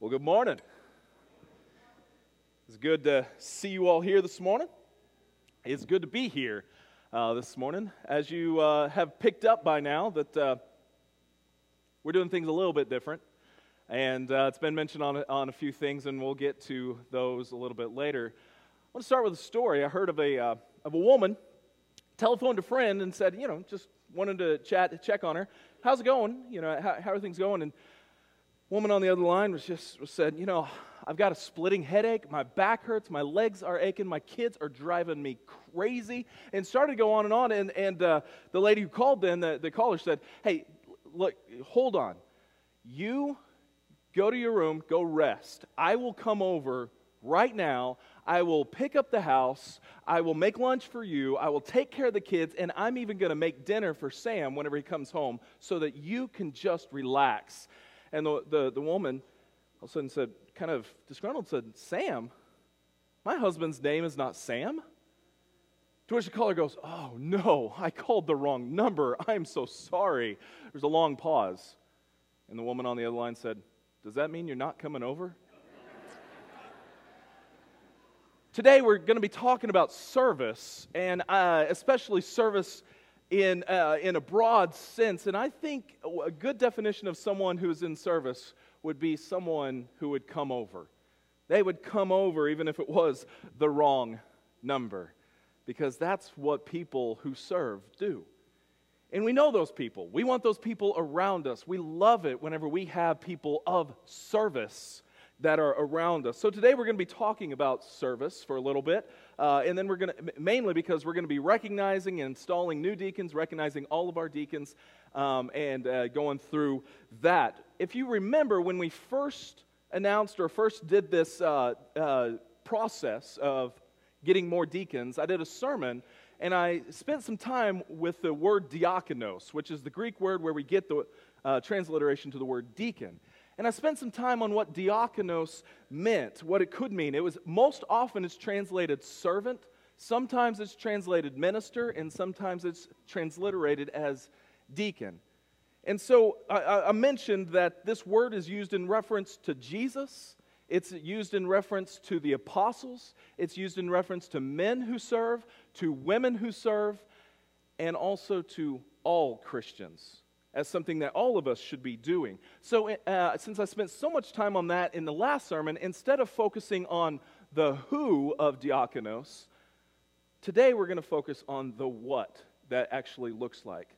Well, good morning. It's good to see you all here this morning. It's good to be here uh, this morning. As you uh, have picked up by now, that uh, we're doing things a little bit different. And uh, it's been mentioned on, on a few things, and we'll get to those a little bit later. I want to start with a story. I heard of a, uh, of a woman telephoned a friend and said, you know, just wanted to chat, check on her. How's it going? You know, how, how are things going? And woman on the other line was just was said, you know, I've got a splitting headache, my back hurts, my legs are aching, my kids are driving me crazy, and started to go on and on. And, and uh, the lady who called then, the, the caller said, hey, look, hold on. You go to your room, go rest. I will come over right now. I will pick up the house. I will make lunch for you. I will take care of the kids. And I'm even going to make dinner for Sam whenever he comes home so that you can just relax. And the, the, the woman all of a sudden said, kind of disgruntled, said, Sam? My husband's name is not Sam. To which the caller goes, Oh, no, I called the wrong number. I'm so sorry. There's a long pause. And the woman on the other line said, Does that mean you're not coming over? Today, we're going to be talking about service, and uh, especially service in, uh, in a broad sense. And I think a good definition of someone who's in service would be someone who would come over. They would come over even if it was the wrong number, because that's what people who serve do. And we know those people. We want those people around us. We love it whenever we have people of service that are around us. So today we're going to be talking about service for a little bit. Uh, and then we're going to, mainly because we're going to be recognizing and installing new deacons, recognizing all of our deacons, um, and uh, going through that. If you remember, when we first announced or first did this uh, uh process of getting more deacons, I did a sermon and I spent some time with the word diakonos, which is the Greek word where we get the uh, transliteration to the word deacon. And I spent some time on what diakonos meant, what it could mean. It was most often it's translated servant, sometimes it's translated minister, and sometimes it's transliterated as deacon. And so I, I, mentioned that this word is used in reference to Jesus. It's used in reference to the apostles. It's used in reference to men who serve, to women who serve, and also to all Christians as something that all of us should be doing. So, uh, since I spent so much time on that in the last sermon, instead of focusing on the who of diakonos, today we're going to focus on the what that actually looks like.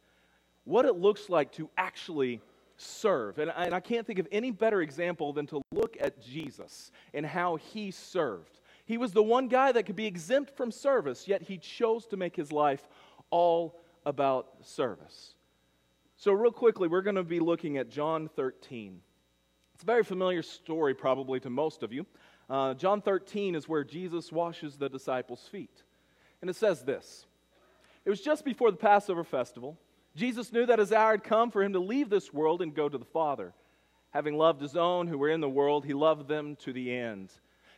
What it looks like to actually serve. And I, and I can't think of any better example than to look at Jesus and how he served. He was the one guy that could be exempt from service, yet he chose to make his life all about service. So, real quickly, we're going to be looking at John 13. It's a very familiar story, probably to most of you. Uh, John 13 is where Jesus washes the disciples' feet. And it says this It was just before the Passover festival. Jesus knew that his hour had come for him to leave this world and go to the Father. Having loved his own who were in the world, he loved them to the end.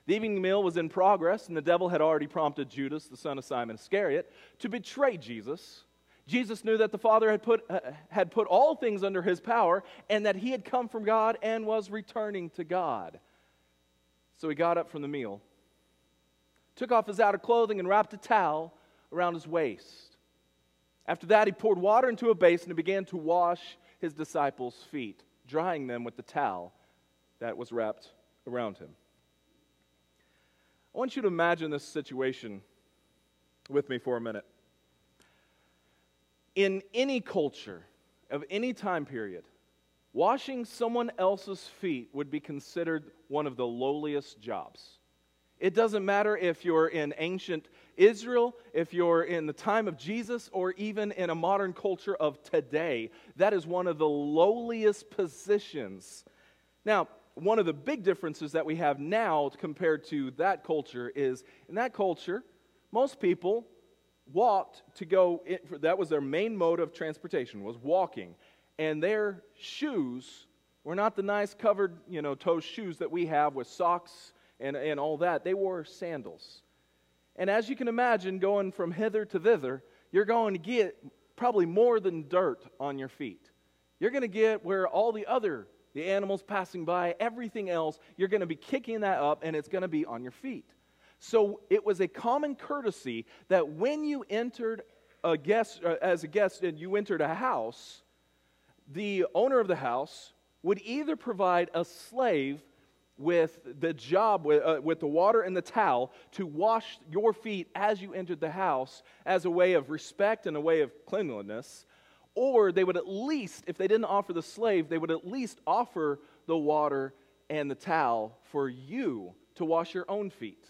The evening meal was in progress, and the devil had already prompted Judas, the son of Simon Iscariot, to betray Jesus. Jesus knew that the Father had put, uh, had put all things under his power and that he had come from God and was returning to God. So he got up from the meal, took off his outer clothing, and wrapped a towel around his waist. After that, he poured water into a basin and began to wash his disciples' feet, drying them with the towel that was wrapped around him. I want you to imagine this situation with me for a minute in any culture of any time period, washing someone else's feet would be considered one of the lowliest jobs. It doesn't matter if you're in ancient Israel, if you're in the time of Jesus, or even in a modern culture of today. That is one of the lowliest positions. Now, one of the big differences that we have now compared to that culture is in that culture, most people walked to go in, that was their main mode of transportation was walking. And their shoes were not the nice covered you know toe shoes that we have with socks and, and all that. They wore sandals. And as you can imagine going from hither to thither you're going to get probably more than dirt on your feet. You're going to get where all the other the animals passing by, everything else, you're going to be kicking that up and it's going to be on your feet. So it was a common courtesy that when you entered a guest, uh, as a guest and you entered a house, the owner of the house would either provide a slave with the job, with, uh, with the water and the towel, to wash your feet as you entered the house as a way of respect and a way of cleanliness. Or they would at least, if they didn't offer the slave, they would at least offer the water and the towel for you to wash your own feet.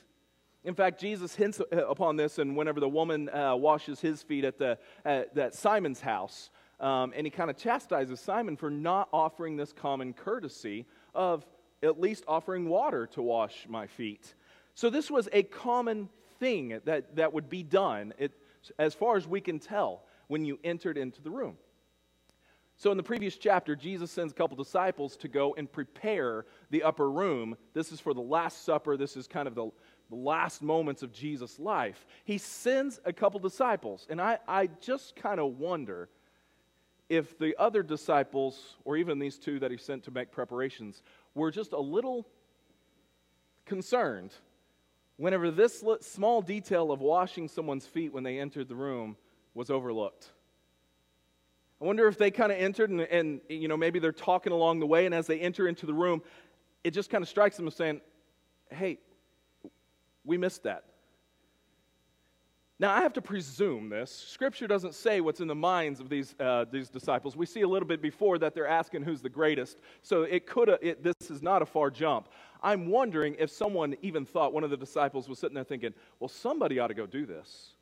In fact, Jesus hints upon this, and whenever the woman uh, washes his feet at, the, at Simon's house, um, and he kind of chastises Simon for not offering this common courtesy of at least offering water to wash my feet. So this was a common thing that, that would be done, it, as far as we can tell, when you entered into the room. So, in the previous chapter, Jesus sends a couple disciples to go and prepare the upper room. This is for the Last Supper. This is kind of the, the last moments of Jesus' life. He sends a couple disciples. And I, I just kind of wonder if the other disciples, or even these two that he sent to make preparations, were just a little concerned whenever this small detail of washing someone's feet when they entered the room was overlooked. I wonder if they kind of entered and, and, you know, maybe they're talking along the way, and as they enter into the room, it just kind of strikes them as saying, hey, we missed that. Now, I have to presume this. Scripture doesn't say what's in the minds of these, uh, these disciples. We see a little bit before that they're asking who's the greatest. So it could it, this is not a far jump. I'm wondering if someone even thought one of the disciples was sitting there thinking, well, somebody ought to go do this.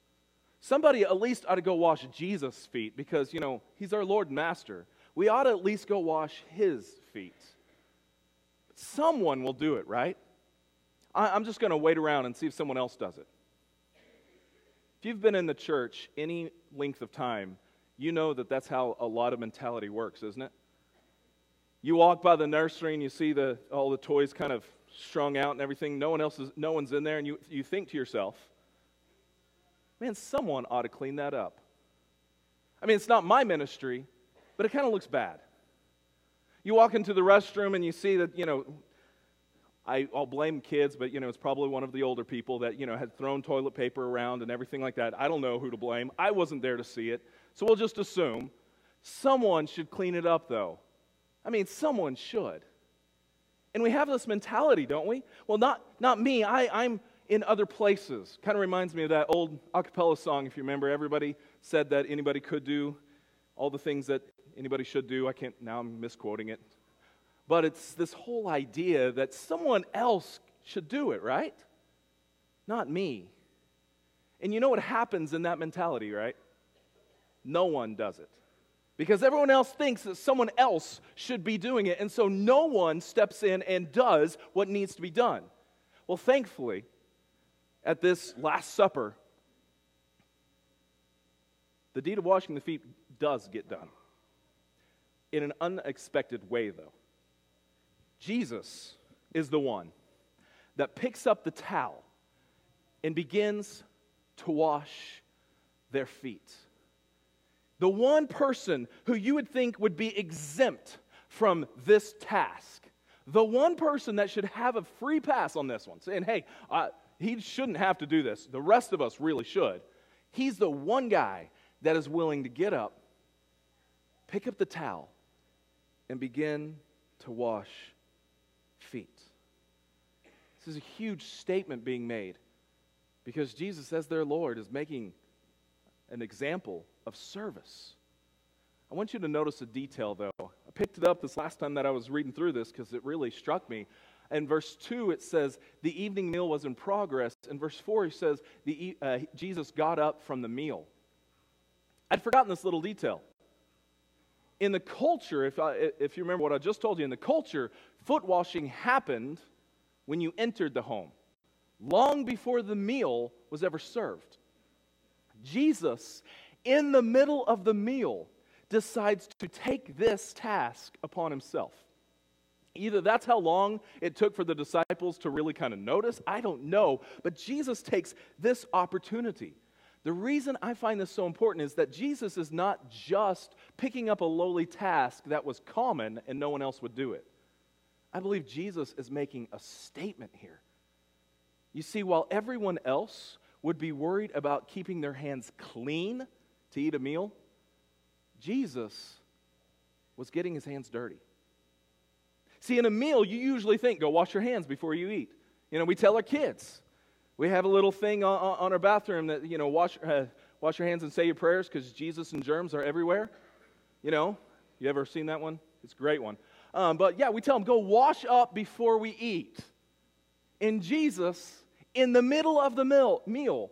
Somebody at least ought to go wash Jesus' feet because, you know, he's our Lord and Master. We ought to at least go wash his feet. Someone will do it, right? I, I'm just going to wait around and see if someone else does it. If you've been in the church any length of time, you know that that's how a lot of mentality works, isn't it? You walk by the nursery and you see the, all the toys kind of strung out and everything. No one else is, no one's in there, and you, you think to yourself, man, someone ought to clean that up. I mean, it's not my ministry, but it kind of looks bad. You walk into the restroom and you see that, you know, I, will blame kids, but, you know, it's probably one of the older people that, you know, had thrown toilet paper around and everything like that. I don't know who to blame. I wasn't there to see it. So we'll just assume someone should clean it up, though. I mean, someone should. And we have this mentality, don't we? Well, not, not me. I, I'm in other places. Kind of reminds me of that old a cappella song, if you remember. Everybody said that anybody could do all the things that anybody should do. I can't, now I'm misquoting it. But it's this whole idea that someone else should do it, right? Not me. And you know what happens in that mentality, right? No one does it. Because everyone else thinks that someone else should be doing it. And so no one steps in and does what needs to be done. Well, thankfully, at this Last Supper, the deed of washing the feet does get done. In an unexpected way, though. Jesus is the one that picks up the towel and begins to wash their feet. The one person who you would think would be exempt from this task, the one person that should have a free pass on this one, saying, hey, uh, he shouldn't have to do this. The rest of us really should. He's the one guy that is willing to get up, pick up the towel, and begin to wash feet. This is a huge statement being made because Jesus, as their Lord, is making an example of service. I want you to notice a detail, though. I picked it up this last time that I was reading through this because it really struck me. In verse 2, it says, the evening meal was in progress. In verse 4, he says, the, uh, Jesus got up from the meal. I'd forgotten this little detail. In the culture, if, I, if you remember what I just told you, in the culture, foot washing happened when you entered the home, long before the meal was ever served. Jesus, in the middle of the meal, decides to take this task upon himself. Either that's how long it took for the disciples to really kind of notice, I don't know, but Jesus takes this opportunity. The reason I find this so important is that Jesus is not just picking up a lowly task that was common and no one else would do it. I believe Jesus is making a statement here. You see, while everyone else would be worried about keeping their hands clean to eat a meal, Jesus was getting his hands dirty. See, in a meal, you usually think, go wash your hands before you eat. You know, we tell our kids. We have a little thing on, on our bathroom that, you know, wash, uh, wash your hands and say your prayers because Jesus and germs are everywhere. You know, you ever seen that one? It's a great one. Um, but yeah, we tell them, go wash up before we eat. And Jesus, in the middle of the meal, meal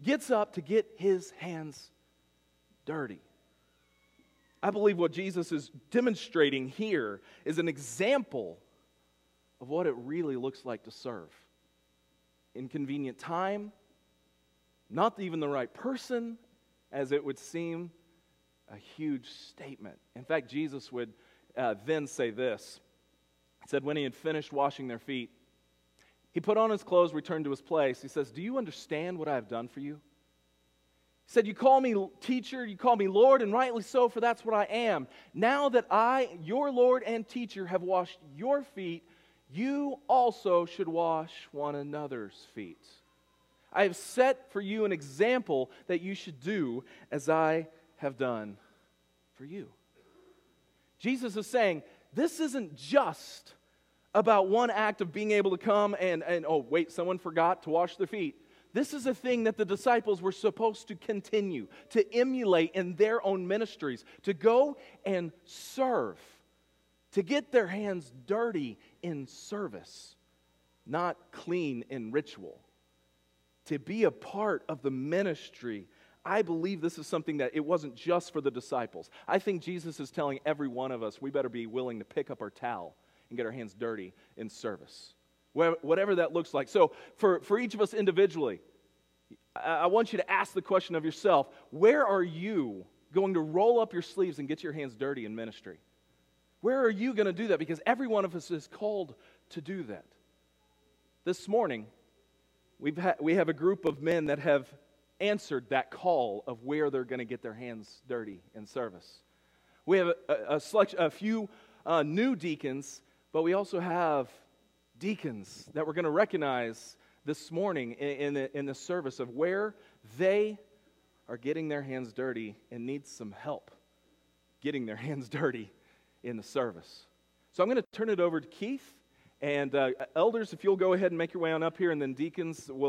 gets up to get his hands dirty. I believe what Jesus is demonstrating here is an example of what it really looks like to serve. Inconvenient time, not even the right person, as it would seem, a huge statement. In fact, Jesus would uh, then say this. He said, when he had finished washing their feet, he put on his clothes, returned to his place. He says, Do you understand what I have done for you? He said, You call me teacher, you call me Lord, and rightly so, for that's what I am. Now that I, your Lord and teacher, have washed your feet, you also should wash one another's feet. I have set for you an example that you should do as I have done for you. Jesus is saying, This isn't just about one act of being able to come and, and oh, wait, someone forgot to wash their feet. This is a thing that the disciples were supposed to continue, to emulate in their own ministries, to go and serve, to get their hands dirty in service, not clean in ritual, to be a part of the ministry. I believe this is something that it wasn't just for the disciples. I think Jesus is telling every one of us we better be willing to pick up our towel and get our hands dirty in service whatever that looks like. So, for, for each of us individually, I want you to ask the question of yourself where are you going to roll up your sleeves and get your hands dirty in ministry? Where are you going to do that? Because every one of us is called to do that. This morning, we've ha- we have a group of men that have answered that call of where they're going to get their hands dirty in service. We have a, a, a, selection, a few uh, new deacons, but we also have deacons that we're going to recognize this morning in, in, the, in the service of where they are getting their hands dirty and need some help getting their hands dirty in the service. So I'm going to turn it over to Keith. And uh, elders, if you'll go ahead and make your way on up here, and then deacons will.